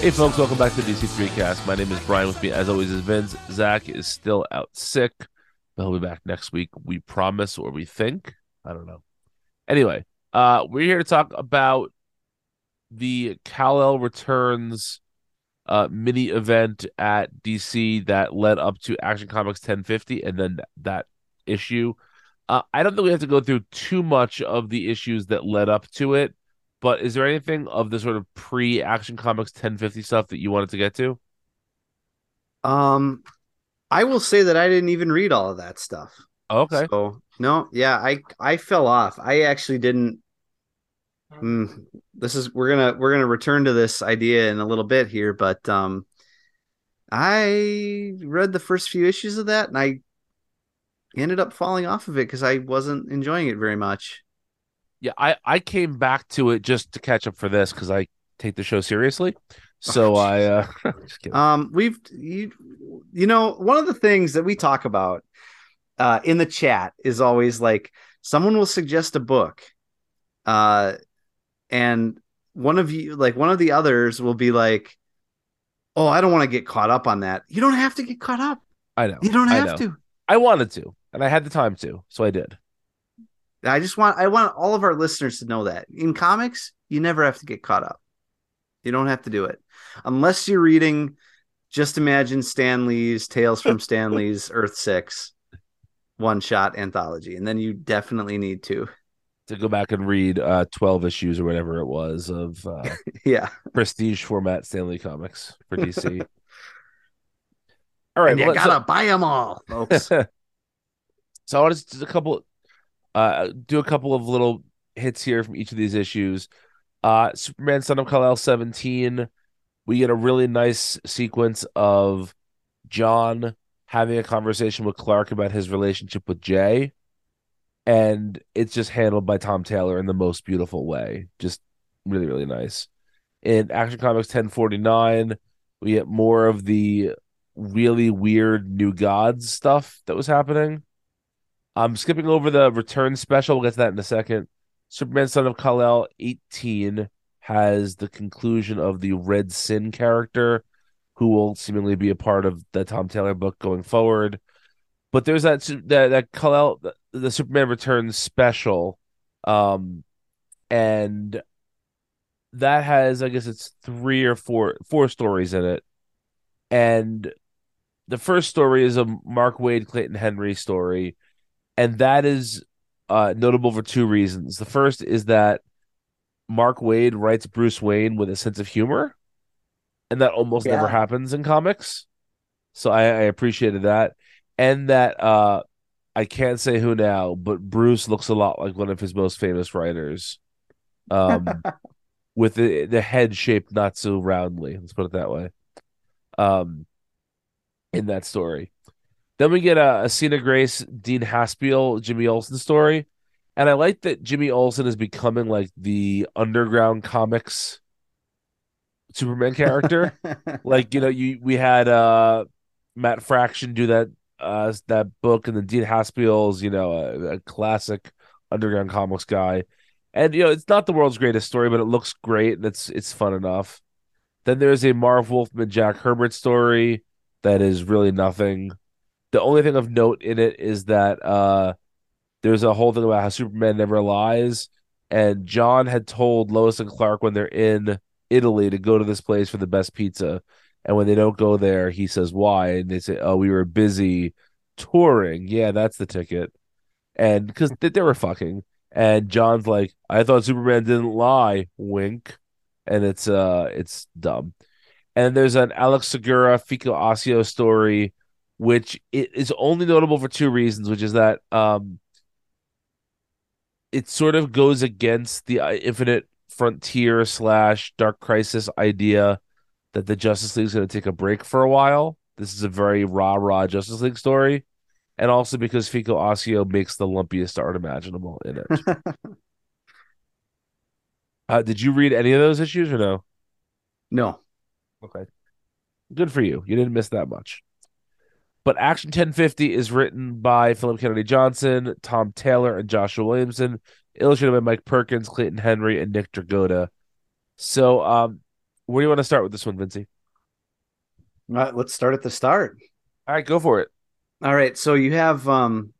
Hey, folks, welcome back to DC3 Cast. My name is Brian. With me, as always, is Vince. Zach is still out sick, but he'll be back next week. We promise, or we think. I don't know. Anyway, uh, we're here to talk about the Kal-El Returns uh, mini event at DC that led up to Action Comics 1050 and then that issue. Uh, I don't think we have to go through too much of the issues that led up to it, but is there anything of the sort of pre Action Comics 1050 stuff that you wanted to get to? Um, I will say that I didn't even read all of that stuff. Okay. So no, yeah, I I fell off. I actually didn't. Mm, this is we're gonna we're gonna return to this idea in a little bit here, but um, I read the first few issues of that and I ended up falling off of it because I wasn't enjoying it very much. Yeah, I I came back to it just to catch up for this because I take the show seriously. So Oh, I uh. Um, we've you, you know one of the things that we talk about uh, in the chat is always like someone will suggest a book, uh, and one of you like one of the others will be like, "Oh, I don't want to get caught up on that." You don't have to get caught up. I know. You don't have to. I wanted to, and I had the time to, so I did. I just want I want all of our listeners to know that in comics, you never have to get caught up. You don't have to do it unless you're reading. Just imagine Stan Lee's Tales from Stan Lee's Earth Six one shot anthology, and then you definitely need to. To go back and read uh 12 issues or whatever it was of uh Yeah, prestige format Stan Lee Comics for DC. All right, and you well, gotta buy them all, folks. so, so I want to just a couple uh do a couple of little hits here from each of these issues. Uh Superman Son of Kal-El 17, we get a really nice sequence of John having a conversation with Clark about his relationship with Jay. And it's just handled by Tom Taylor in the most beautiful way. Just really, really nice. In Action Comics 1049, we get more of the really weird New Gods stuff that was happening. I'm skipping over the return special. We'll get to that in a second. Superman Son of Kal-El 18 has the conclusion of the Red Sin character, who will seemingly be a part of the Tom Taylor book going forward. But there's that that that Kal-El the, Superman Returns special, um, and that has I guess it's three or four four stories in it, and the first story is a Mark Waid Clayton Henry story, and that is uh, notable for two reasons. The first is that Mark Waid writes Bruce Wayne with a sense of humor, and that almost never happens in comics. So I, I appreciated that, and that uh, I can't say who now, but Bruce looks a lot like one of his most famous writers, um, with the the head shaped not so roundly. Let's put it that way. Um, in that story. Then we get a, a Sina Grace, Dean Haspiel, Jimmy Olsen story. And I like that Jimmy Olsen is becoming like the underground comics Superman character. like, you know, you we had uh Matt Fraction do that uh that book, and then Dean Haspiel's, you know, a, a classic underground comics guy. And you know, it's not the world's greatest story, but it looks great and it's it's fun enough. Then there's a Marv Wolfman Jack Herbert story that is really nothing. The only thing of note in it is that uh there's a whole thing about how Superman never lies, and John had told Lois and Clark when they're in Italy to go to this place for the best pizza, and when they don't go there, he says why, and they say, "Oh, we were busy touring." Yeah, that's the ticket, and because they, they were fucking, and John's like, "I thought Superman didn't lie," wink, and it's uh, it's dumb. And there's an Alex Segura Fico Ossio story, which it is only notable for two reasons, which is that um, it sort of goes against the uh, Infinite Frontier slash Dark Crisis idea that the Justice League is going to take a break for a while. This is a very rah rah Justice League story, and also because Fico Ossio makes the lumpiest art imaginable in it. uh, did you read any of those issues or no? no, Okay. Good for you. You didn't miss that much. But Action 1050 is written by Philip Kennedy Johnson, Tom Taylor, and Joshua Williamson, illustrated by Mike Perkins, Clayton Henry, and Nick Dragotta. So, um, Where do you want to start with this one, Vincey? Uh, let's start at the start. All right, go for it. All right, so you have um,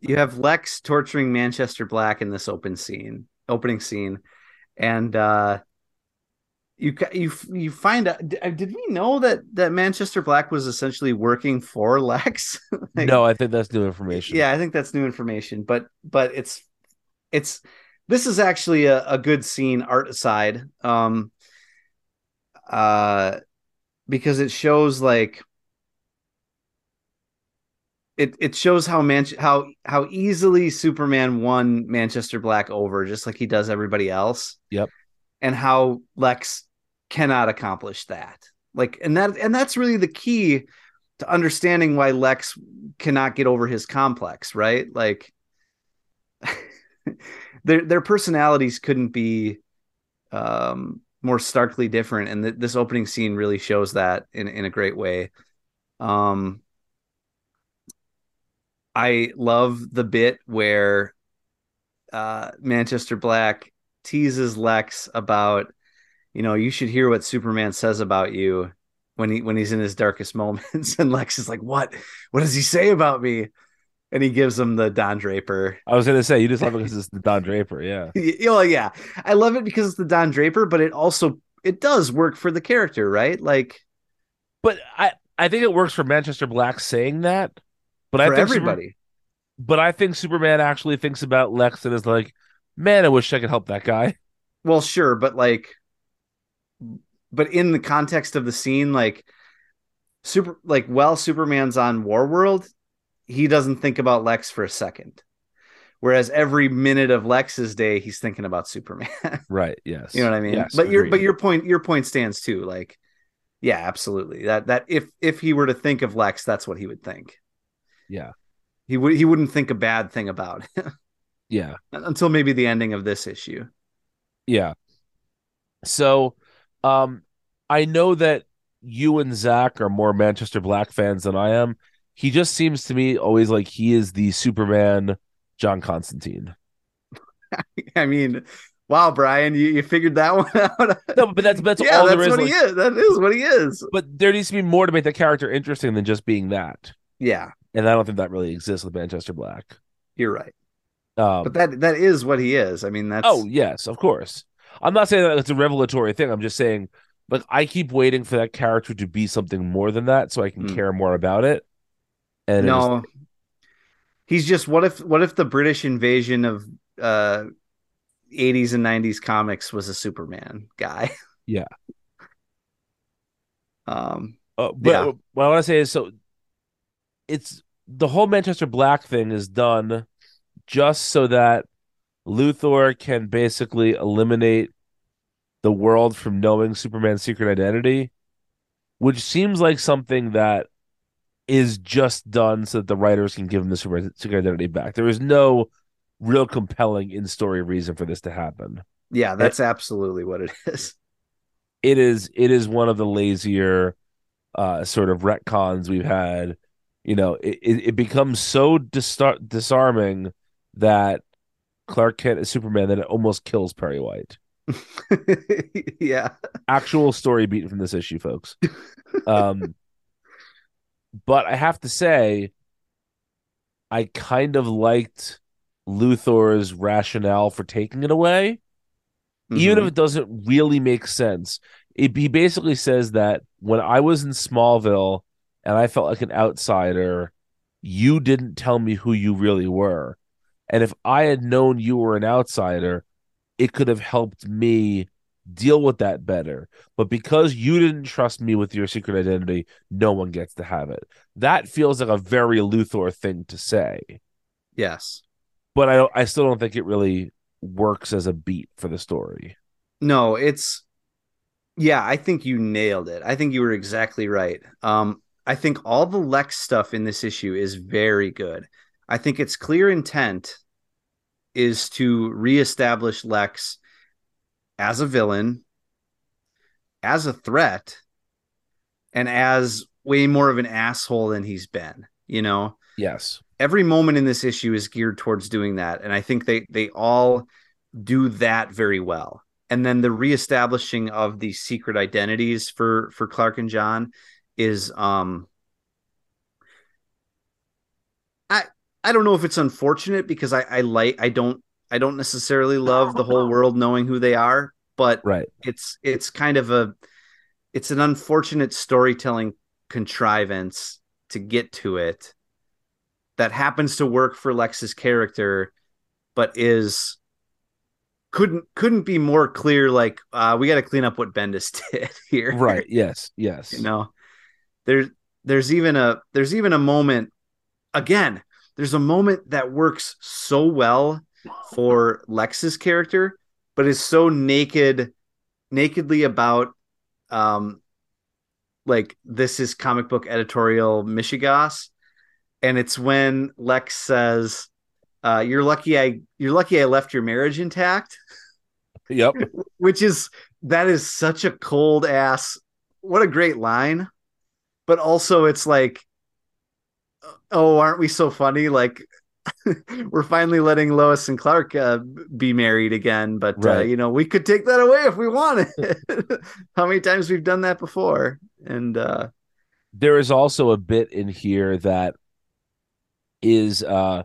you have Lex torturing Manchester Black in this open scene, opening scene, and uh, you you you find out. Did we know that that Manchester Black was essentially working for Lex? like, no, I think that's new information. Yeah, I think that's new information, but but it's it's this is actually a, a good scene art aside, um, uh, because it shows like it it shows how man how how easily Superman won Manchester Black over, just like he does everybody else. Yep. And how Lex cannot accomplish that. Like, and that and that's really the key to understanding why Lex cannot get over his complex, right? Like their their personalities couldn't be um, more starkly different, and th- this opening scene really shows that in in a great way. Um, I love the bit where uh, Manchester Black teases Lex about you know, you should hear what Superman says about you when he when he's in his darkest moments. And Lex is like, "What? What does he say about me?" And he gives him the Don Draper. I was gonna say you just love it because it's the Don Draper, yeah. oh yeah, I love it because it's the Don Draper, but it also it does work for the character, right? Like, but I I think it works for Manchester Black saying that, but for I think everybody. Super, but I think Superman actually thinks about Lex and is like, man, I wish I could help that guy. Well, sure, but like but in the context of the scene, like super like while Superman's on Warworld, he doesn't think about Lex for a second. Whereas every minute of Lex's day, he's thinking about Superman. right. Yes. You know what I mean? Yes, but your but your point your point stands too. Like, yeah, absolutely. That that if if he were to think of Lex, that's what he would think. Yeah. He would he wouldn't think a bad thing about it. yeah. Until maybe the ending of this issue. Yeah. So um, I know that you and Zach are more Manchester Black fans than I am. He just seems to me always like he is the Superman John Constantine. I mean, wow, Brian, you, you figured that one out. no, but that's that's yeah, all that's there is. what like, he is. That is what he is. But there needs to be more to make the character interesting than just being that. Yeah, and I don't think that really exists with Manchester Black. You're right. Um, but that that is what he is. I mean, that's oh yes, of course. I'm not saying that it's a revelatory thing. I'm just saying, like, I keep waiting for that character to be something more than that, so I can Mm. care more about it. And it no. He's just what if what if the British invasion of uh 80s and 90s comics was a Superman guy? Yeah. um Uh, but Yeah. what I want to say is so it's the whole Manchester Black thing is done just so that Luthor can basically eliminate the world from knowing Superman's secret identity, which seems like something that is just done so that the writers can give him the super, secret identity back. There is no real compelling in story reason for this to happen. yeah, that's absolutely what it is. it is it is one of the lazier uh sort of retcons we've had you know it, it, it becomes so distar- disarming that clark kent is superman that it almost kills perry white yeah. actual story beat from this issue folks um but i have to say i kind of liked luthor's rationale for taking it away even Mhm. if it doesn't really make sense. It, he basically says that when I was in Smallville and I felt like an outsider, you didn't tell me who you really were. And if I had known you were an outsider, it could have helped me deal with that better. But because you didn't trust me with your secret identity, no one gets to have it. That feels like a very Luthor thing to say. yes. But I I still don't think it really works as a beat for the story. No, it's yeah, I think you nailed it. I think you were exactly right. Um, I think all the Lex stuff in this issue is very good. I think its clear intent is to reestablish Lex as a villain, as a threat, and as way more of an asshole than he's been. You know, Yes. every moment in this issue is geared towards doing that and i think they they all do that very well and then the reestablishing of these secret identities for for Clark and John is um I don't know if it's unfortunate because I I like I don't I don't necessarily love the whole world knowing who they are, but right. it's it's kind of a it's an unfortunate storytelling contrivance to get to it that happens to work for Lex's character, but is couldn't couldn't be more clear. Like uh, we got to clean up what Bendis did here. Right. Yes. Yes. You know, there's there's even a there's even a moment again. There's a moment that works so well for Lex's character, but is so naked, nakedly about um like this is comic book editorial Michigas. And it's when Lex says, uh, you're lucky I you're lucky I left your marriage intact. Yep. Which is that is such a cold ass what a great line. But also it's like oh, aren't we so funny? Like we're finally letting Lois and Clark uh, be married again, but right. uh, you know we could take that away if we wanted. How many times we've done that before? And uh, there is also a bit in here that is uh,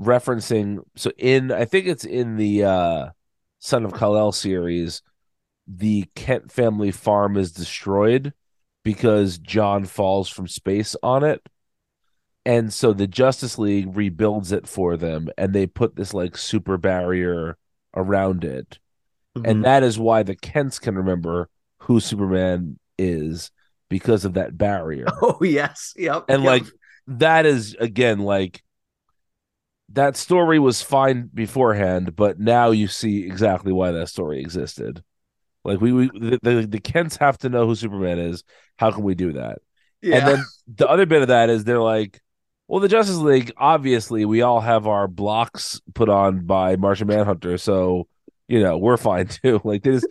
referencing. So in I think it's in the uh, Son of Kal-El series, the Kent family farm is destroyed because John falls from space on it and so the Justice League rebuilds it for them, and they put this like super barrier around it, mm-hmm. and that is why the Kents can remember who Superman is because of that barrier. Oh yes, yep. And yep. like that is again like that story was fine beforehand, but now you see exactly why that story existed. Like we, we the, the, the Kents have to know who Superman is. How can we do that? Yeah. And then the other bit of that is they're like, well, the Justice League, obviously, we all have our blocks put on by Martian Manhunter, so you know we're fine too. Like this,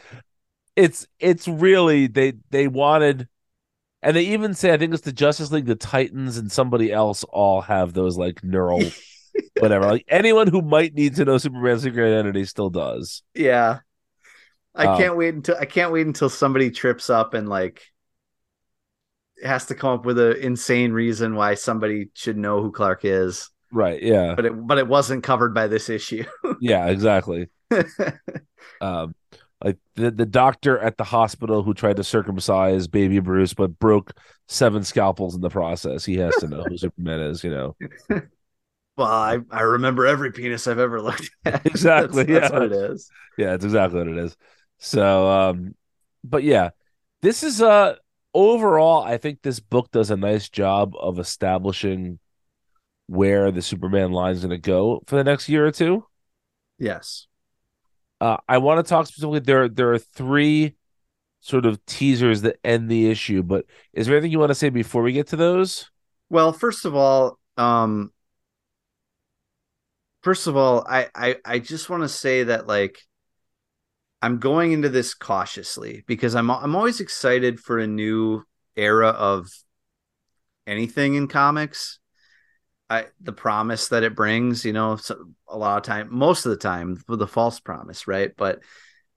it's it's really they they wanted, and they even say I think it's the Justice League, the Titans, and somebody else all have those like neural, whatever. Like anyone who might need to know Superman's secret identity still does. Yeah, I um, can't wait until I can't wait until somebody trips up and like has to come up with an insane reason why somebody should know who Clark is. Right. Yeah. But it but it wasn't covered by this issue. yeah. Exactly. um, like the the doctor at the hospital who tried to circumcise baby Bruce but broke seven scalpels in the process. He has to know who Superman is. You know. Well, I, I remember every penis I've ever looked at. Exactly. that's, that's yeah. what it is. Yeah, it's exactly what it is. So, um, but yeah, this is uh overall, I think this book does a nice job of establishing where the Superman line is going to go for the next year or two. Yes. Uh, I want to talk specifically. There, there are three sort of teasers that end the issue. But is there anything you want to say before we get to those? Well, first of all, um, first of all, I, I, I just want to say that like I'm going into this cautiously because I'm I'm always excited for a new era of anything in comics. I the promise that it brings, you know, so a lot of time, most of the time, the false promise, right? But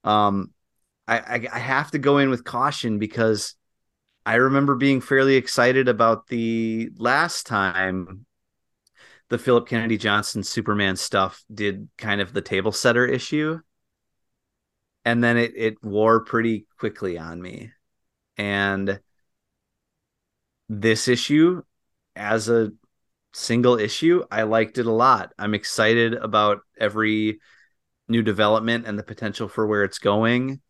um, I, I I have to go in with caution because I remember being fairly excited about the last time the Philip Kennedy Johnson Superman stuff did kind of the table setter issue and then it it wore pretty quickly on me. And this issue as a single issue i liked it a lot. I'm excited about every new development and the potential for where it's going.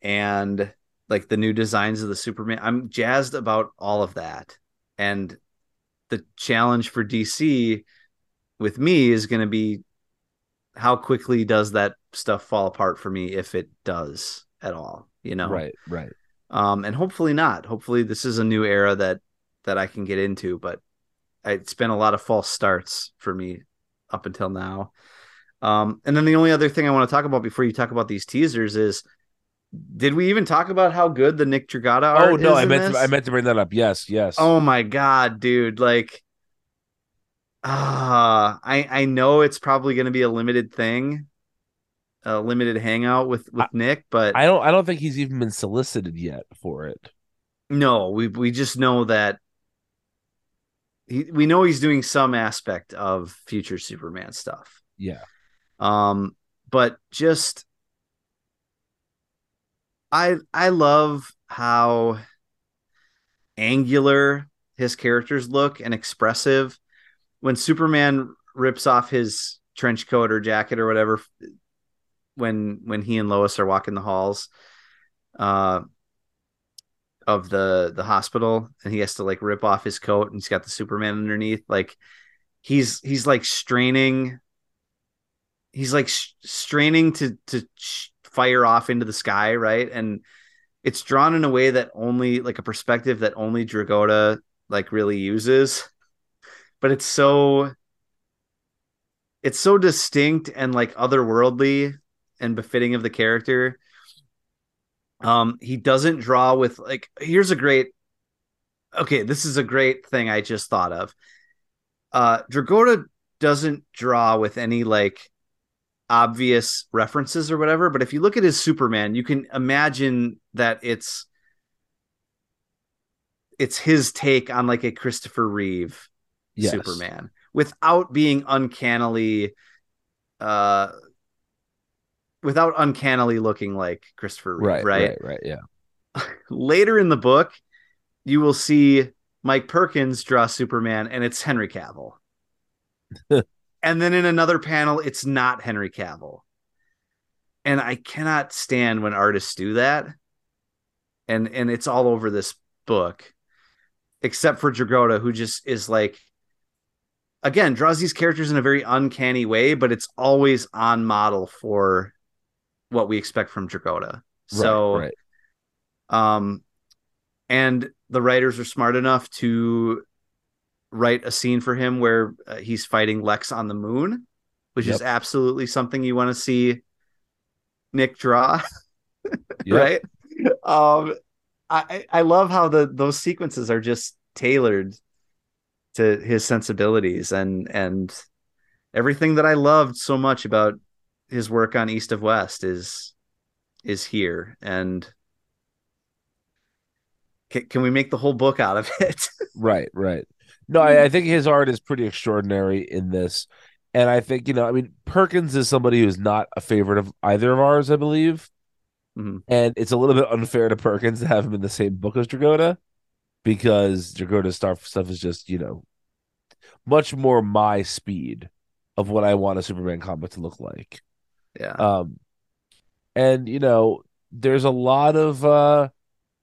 And like the new designs of the superman i'm jazzed about all of that. And the challenge for dc with me is going to be how quickly does that stuff fall apart for me if it does at all you know? Right right. Um and hopefully not. Hopefully this is a new era that that i can get into but it's been a lot of false starts for me up until now. Um and then the only other thing i want to talk about before you talk about these teasers is did we even talk about how good the nick Dragotta art oh no i meant to, i meant to bring that up. Yes yes. Oh my god dude like ah uh, i i know it's probably going to be a limited thing a limited hangout with with I, Nick, but I don't I don't think he's even been solicited yet for it. No, we we just know that he, we know he's doing some aspect of future Superman stuff. Yeah. Um, but just I I love how angular his characters look and expressive. When Superman rips off his trench coat or jacket or whatever when when he and Lois are walking the halls uh of the the hospital and he has to like rip off his coat and he's got the Superman underneath like he's he's like straining he's like sh- straining to to sh- fire off into the sky right? And it's drawn in a way that only like a perspective that only Dragotta like really uses but it's so it's so distinct and like otherworldly and befitting of the character. Um, he doesn't draw with like here's a great okay, this is a great thing I just thought of. Uh Dragotta doesn't draw with any like obvious references or whatever, but if you look at his Superman, you can imagine that it's it's his take on like a Christopher Reeve yes. Superman without being uncannily uh without uncannily looking like Christopher Reeve, right, right? Right, right, yeah. Later in the book, you will see Mike Perkins draw Superman and it's Henry Cavill. and then in another panel, it's not Henry Cavill. And I cannot stand when artists do that. And and it's all over this book, except for Dragotta, who just is like again draws these characters in a very uncanny way, but it's always on model for what we expect from Dragotta. So, right, right. um, and the writers are smart enough to write a scene for him where uh, he's fighting Lex on the moon, which yep. is absolutely something you want to see Nick draw, right? Um, I I love how the those sequences are just tailored to his sensibilities and and everything that I loved so much about his work on East of West is is here. And can, can we make the whole book out of it? Right right. No I, I, think his art is pretty extraordinary in this. And i think you know i mean perkins is somebody who's not a favorite of either of ours i believe. Mm-hmm. and it's a little bit unfair to perkins to have him in the same book as dragotta because Dragotta's stuff stuff is just you know much more my speed of what I want a Superman comic to look like. Yeah. Um, and you know, there's a lot of uh,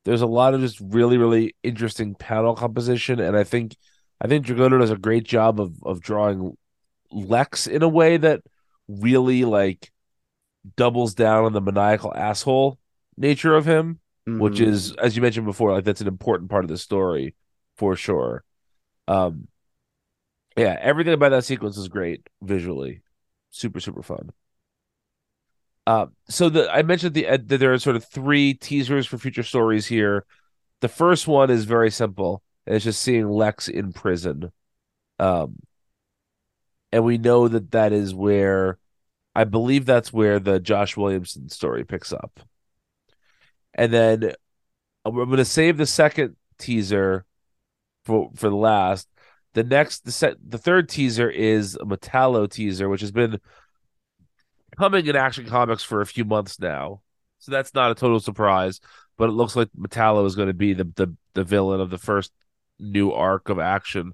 there's a lot of just really really interesting panel composition, and I think I think Dragotta does a great job of of drawing Lex in a way that really like doubles down on the maniacal asshole nature of him mm-hmm. which is as you mentioned before like that's an important part of the story for sure. Um yeah everything about that sequence is great visually. Super super fun. Uh, so the i mentioned the uh, that there are sort of three teasers for future stories here. The first one is very simple it's just seeing lex in prison. Um and we know that that is where i believe that's where the josh williamson story picks up and then I'm going to save the second teaser for for the last. The next, the set, the third teaser is a Metallo teaser, which has been coming in Action Comics for a few months now. So that's not a total surprise, but it looks like Metallo is going to be the the, the villain of the first new arc of action.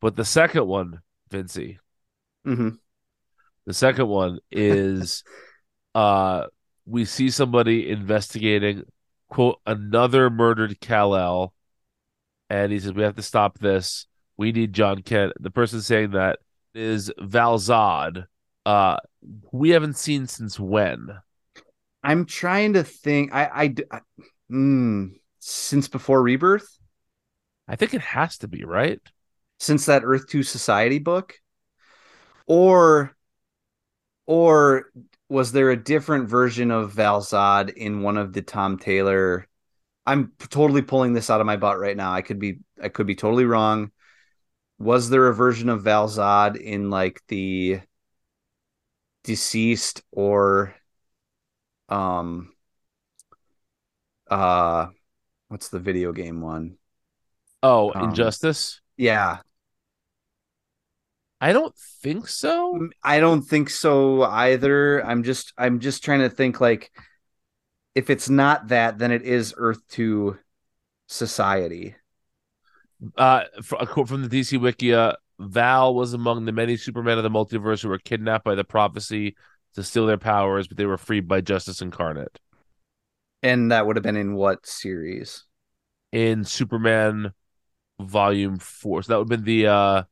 But the second one, Vincey, mm-hmm. the second one is uh we see somebody investigating quote another murdered Kal-El, and he says we have to stop this. We need John Kent. The person saying that is Val-Zod. Uh, we haven't seen since when? I'm trying to think. I, I, I mm, since before Rebirth. I think it has to be right. Since that Earth Two Society book, or, or was there a different version of Val-Zod in one of the Tom Taylor? I'm totally pulling this out of my butt right now. I could be I could be totally wrong. Was there a version of Val-Zod in like the deceased or um uh what's the video game one? Oh, Um, Injustice. Yeah. I don't think so. I don't think so either. I'm just I'm just trying to think like if it's not that, then it is Earth 2 society. Uh, a quote from the DC Wikia: Val was among the many Supermen of the multiverse who were kidnapped by the prophecy to steal their powers, but they were freed by Justice Incarnate. And that would have been in what series? in Superman Volume Four. So that would have been the uh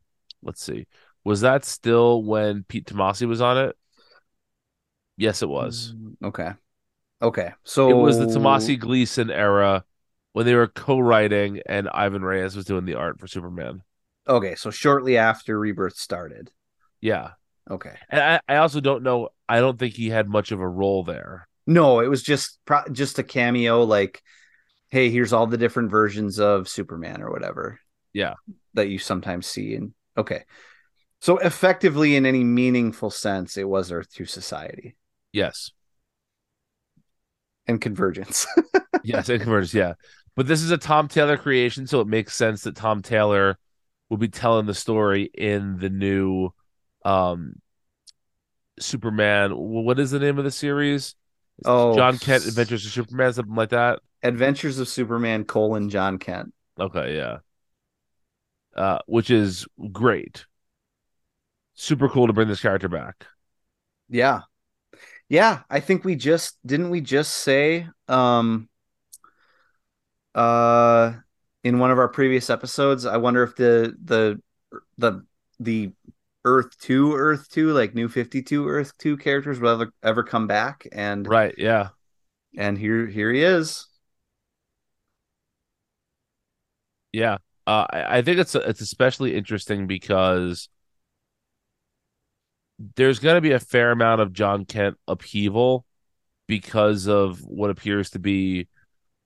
let's see. Was that still when Pete Tomasi was on it? Yes, it was. Mm, Okay. Okay. So It was the Tomasi Gleason era when they were co-writing and Ivan Reis was doing the art for Superman. Okay, so shortly after Rebirth started. Yeah. Okay. And I, I also don't know I don't think he had much of a role there. No, it was just pro- just a cameo like hey, here's all the different versions of Superman or whatever. Yeah. That you sometimes see and okay. So effectively in any meaningful sense it was Earth 2 society Yes. and convergence. Yes, and Convergence. yeah. But this is a Tom Taylor creation, so it makes sense that Tom Taylor will be telling the story in the new um Superman. What is the name of the series? oh, John Kent Adventures of Superman, something like that. Adventures of Superman colon John Kent. Okay, yeah. Uh, which is great. Super cool to bring this character back. Yeah. Yeah, I think we just didn't we just say um uh in one of our previous episodes, I wonder if the the the the Earth 2 Earth 2 like new 52 Earth 2 characters will ever ever come back and Right, yeah. and here here he is. Yeah. Uh, I, I think it's it's especially interesting because there's going to be a fair amount of John Kent upheaval because of what appears to be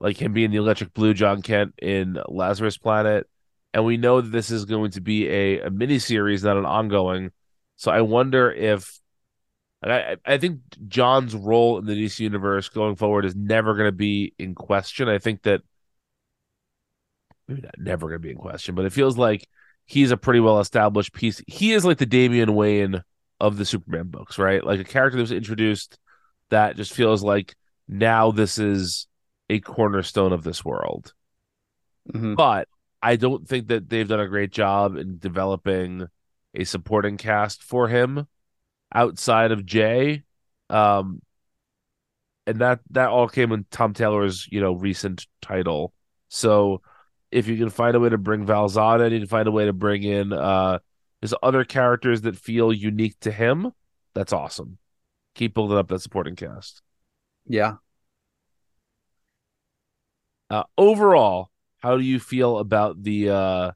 like him being the electric blue John Kent in Lazarus Planet. And we know that this is going to be a, a mini series, not an ongoing. So I wonder if I, I think John's role in the DC universe going forward is never going to be in question. I think that maybe not never going to be in question, but it feels like he's a pretty well established piece. He is like the Damian Wayne of the Superman books, right? Like a character that was introduced that just feels like now this is a cornerstone of this world. Mhm. But I don't think that they've done a great job in developing a supporting cast for him outside of Jay. Um, and that that all came in Tom Taylor's, you know, recent title. So if you can find a way to bring Valzada, you can find a way to bring in uh there's other characters that feel unique to him. That's awesome. Keep building up that supporting cast. Yeah. Uh, overall, how do you feel about the uh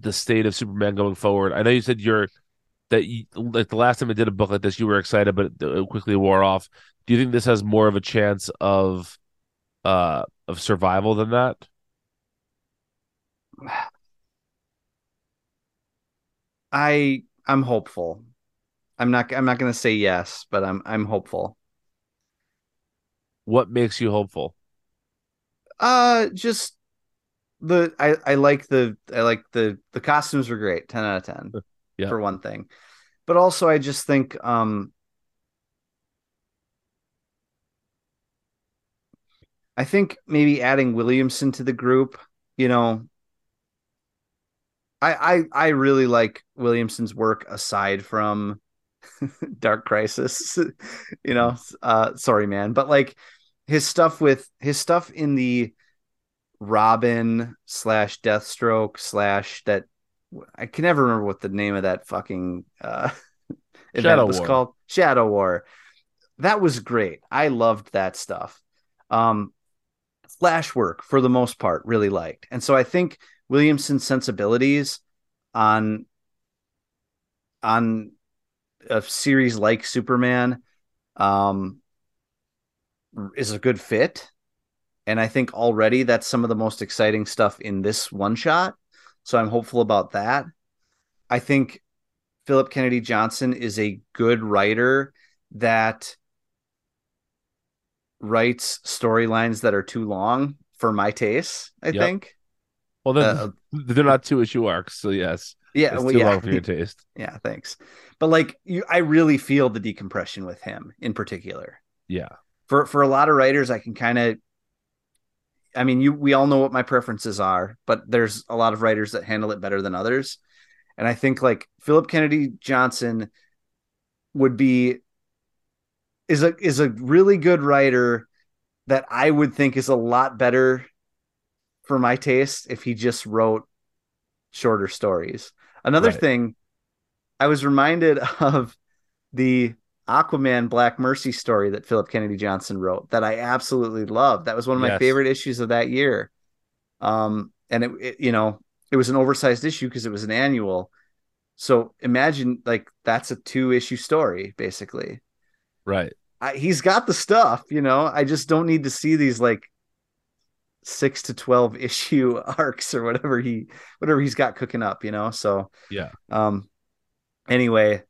the state of Superman going forward? I know you said you're that you, like the last time I did a book like this, you were excited, but it quickly wore off. Do you think this has more of a chance of uh of survival than that? I I'm hopeful. I'm not I'm not going to say yes, but I'm I'm hopeful. What makes you hopeful? Uh just the I I like the I like the the costumes were great. 10 out of 10 Yeah. for one thing. But also I just think um I think maybe adding Williamson to the group, you know, I I I really like Williamson's work aside from Dark Crisis, you know. Uh sorry man, but like his stuff with his stuff in the Robin slash Deathstroke slash that I can never remember what the name of that fucking uh event Shadow was War. called. Shadow War. That was great. I loved that stuff. Um Flash work for the most part really liked. And so I think Williamson's sensibilities on on a series like Superman um is a good fit. And I think already that's some of the most exciting stuff in this one shot. So I'm hopeful about that. I think Philip Kennedy Johnson is a good writer that writes storylines that are too long for my taste. I Yep. think. Well, then Uh, they're not two issue arcs, so yes, Yeah, it's well, too yeah, long for your taste. yeah. Thanks, but like you, I really feel the decompression with him in particular. Yeah, For for a lot of writers, I can kind of. I mean, you we all know what my preferences are, but there's a lot of writers that handle it better than others, and I think like Philip Kennedy Johnson would be is a is a really good writer that I would think is a lot better for my taste if he just wrote shorter stories. Another Right. thing, I was reminded of the Aquaman Black Mercy story that Philip Kennedy Johnson wrote that I absolutely loved. That was one of my Yes. favorite issues of that year. Um, and it, it you know, it was an oversized issue because it was an annual. So imagine like that's a two issue story basically. right. I, he's got the stuff, you know. I just don't need to see these like six to twelve issue arcs or whatever he whatever he's got cooking up, you know. So Yeah. um anyway,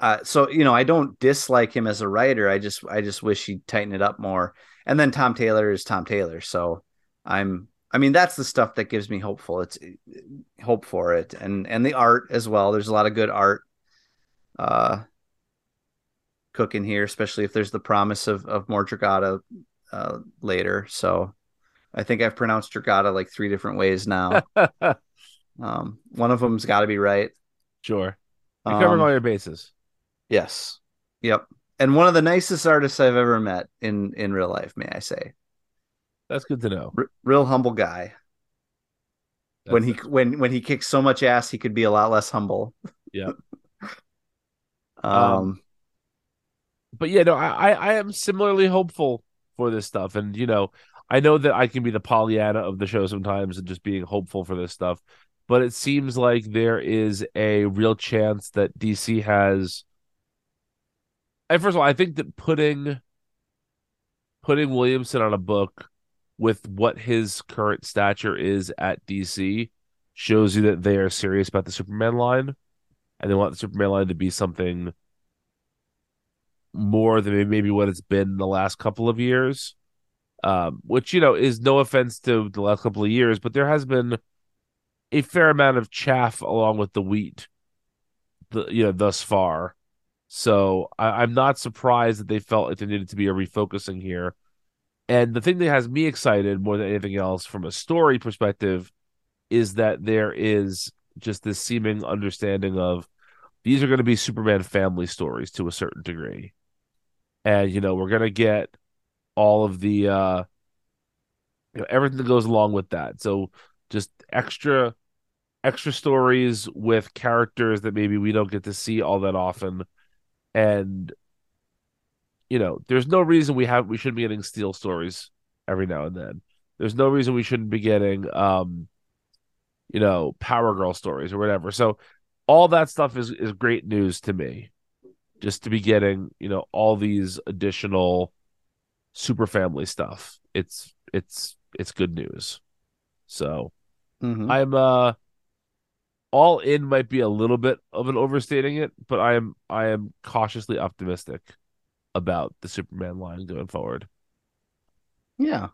uh so you know, I don't dislike him as a writer. I just I just wish he'd tighten it up more. And then Tom Taylor is Tom Taylor. So I'm I mean that's the stuff that gives me hopeful. It's hope for it and and the art as well. There's a lot of good art uh cooking here, especially if there's the promise of of more Dragata uh later. So I think I've pronounced Dragata like three different ways now. um one of them's got to be right. sure. You're covering Um, all your bases. Yes. Yep. And one of the nicest artists I've ever met in in real life, may I say. That's good to know. R- real humble guy. when he That's- when when he kicks so much ass, he could be a lot less humble. Yeah. um, Um, but yeah, no, I I am similarly hopeful for this stuff, and you know, I know that I can be the Pollyanna of the show sometimes, and just being hopeful for this stuff. But it seems like there is a real chance that DC has. And first of all, I think that putting putting Williamson on a book with what his current stature is at DC shows you that they are serious about the Superman line, and they want the Superman line to be something more than maybe what it's been in the last couple of years. Um, which you know is no offense to the last couple of years, but there has been a fair amount of chaff along with the wheat, the you know thus far. So I, I'm not surprised that they felt like there needed to be a refocusing here. And the thing that has me excited more than anything else from a story perspective is that there is just this seeming understanding of these are going to be Superman family stories to a certain degree. And you know, we're going to get all of the uh you know everything that goes along with that. So just extra extra stories with characters that maybe we don't get to see all that often and you know, there's no reason we have we shouldn't be getting steel stories every now and then. There's no reason we shouldn't be getting um you know, Power Girl stories or whatever. So all that stuff is is great news to me. Just to be getting, you know, all these additional super family stuff. It's it's it's good news. So mhm. I'm uh all in might be a little bit of an overstating it, but I am I am cautiously optimistic about the Superman line going forward. yeah.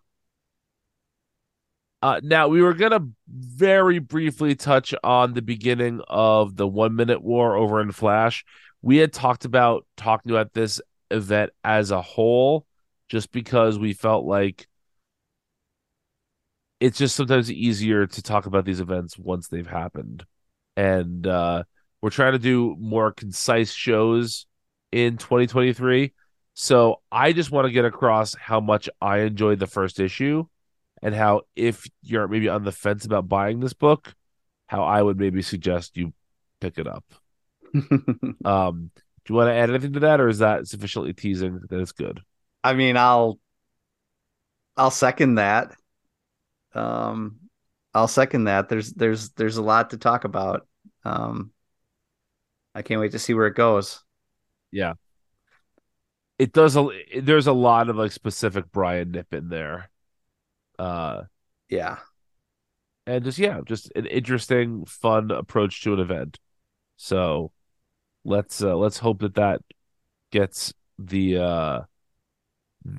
Uh, now we were gonna very briefly touch on the beginning of the one minute war over in Flash. We had talked about talking about this event as a whole, just because we felt like it's just sometimes easier to talk about these events once they've happened. And uh, we're trying to do more concise shows in 2023. So I just want to get across how much I enjoyed the first issue and how if you're maybe on the fence about buying this book, how I would maybe suggest you pick it up. Um, do you want to add anything to that, or is that sufficiently teasing that it's good? I mean, I'll I'll second that. Um, I'll second that. There's there's there's a lot to talk about. Um, I can't wait to see where it goes. Yeah, it does. A, there's a lot of like specific Brian Nip in there, uh, Yeah. and just yeah, just an interesting, fun approach to an event. So let's uh, let's hope that that gets the uh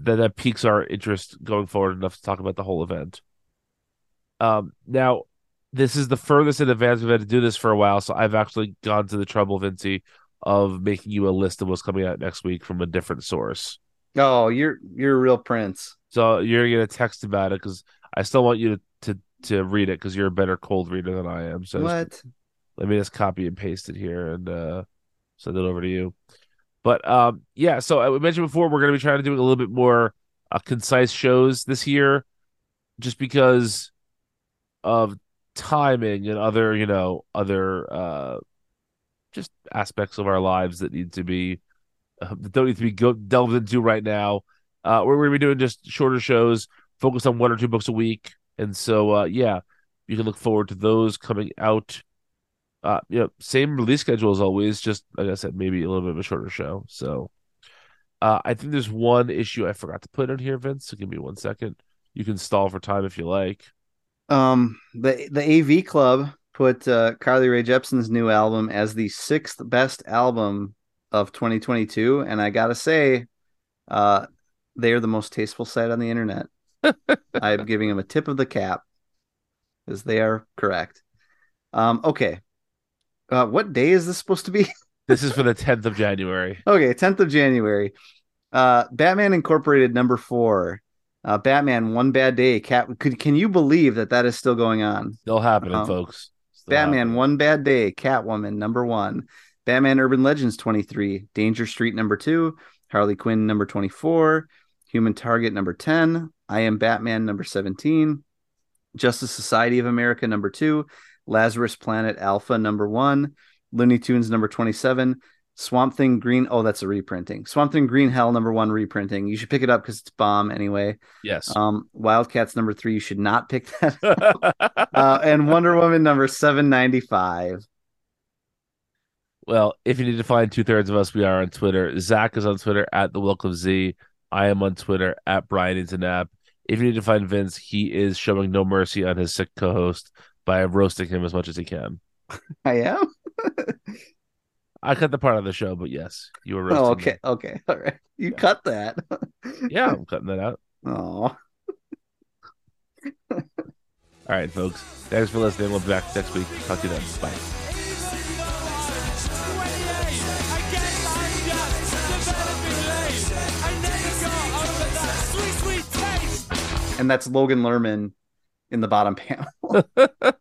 that that piques our interest going forward enough to talk about the whole event. Um, now this is the furthest in advance we've had to do this for a while, so I've actually gone to the trouble, Vincy, of making you a list of what's coming out next week from a different source. Oh, you're you're a real prince. So you're gonna text about it because I still want you to to, to read it because you're a better cold reader than I am. So what? Just, let me just copy and paste it here and uh, send it over to you. But um, yeah, so I mentioned before we're gonna be trying to do a little bit more uh, concise shows this year, just because of timing and other you know other uh just aspects of our lives that need to be uh, don't need to be go- delved into right now. Uh, we're going to be doing just shorter shows, focused on one or two books a week, and so uh, yeah, you can look forward to those coming out. Uh, you know, same release schedule as always. Just like I said, maybe a little bit of a shorter show. So, uh, I think there's one issue I forgot to put in here, Vince. So give me one second. You can stall for time if you like. Um, the the AV Club put uh, Carly Rae Jepsen's new album as the sixth best album of 2022, and I gotta say, uh, they are the most tasteful site on the internet. I'm giving them a tip of the cap because they are correct. Um, okay, uh, what day is this supposed to be? this is for the 10th of January. Okay, 10th of January. Uh, Batman Incorporated number four uh, Batman One Bad Day. Cat, could can you believe that that is still going on? Still happening, um, folks. Still Batman happening. One Bad Day. Catwoman number one. Batman Urban Legends 23. Danger Street number two. Harley Quinn number 24. Human Target number 10. I Am Batman number 17. Justice Society of America number two. Lazarus Planet Alpha number one. Looney Tunes number 27. Swamp Thing Green. Oh, that's a reprinting. Swamp Thing Green Hell number one reprinting. You should pick it up because it's bomb anyway. Yes. Um, Wildcats number three. You should not pick that. uh, and Wonder Woman number seven ninety five. Well, if you need to find two thirds of us, we are on Twitter. Zach is on Twitter at the Welcome Z. I am on Twitter at Brian Internet. If you need to find Vince, he is showing no mercy on his sick co-host by roasting him as much as he can. I am. I cut the part of the show, but yes, you were. Oh, roasting. Oh, okay, me. okay, all right. You yeah. cut that. yeah, I'm cutting that out. Oh. all right, folks. Thanks for listening. We'll be back next week. Talk to you then. Bye. And that's Logan Lerman in the bottom panel.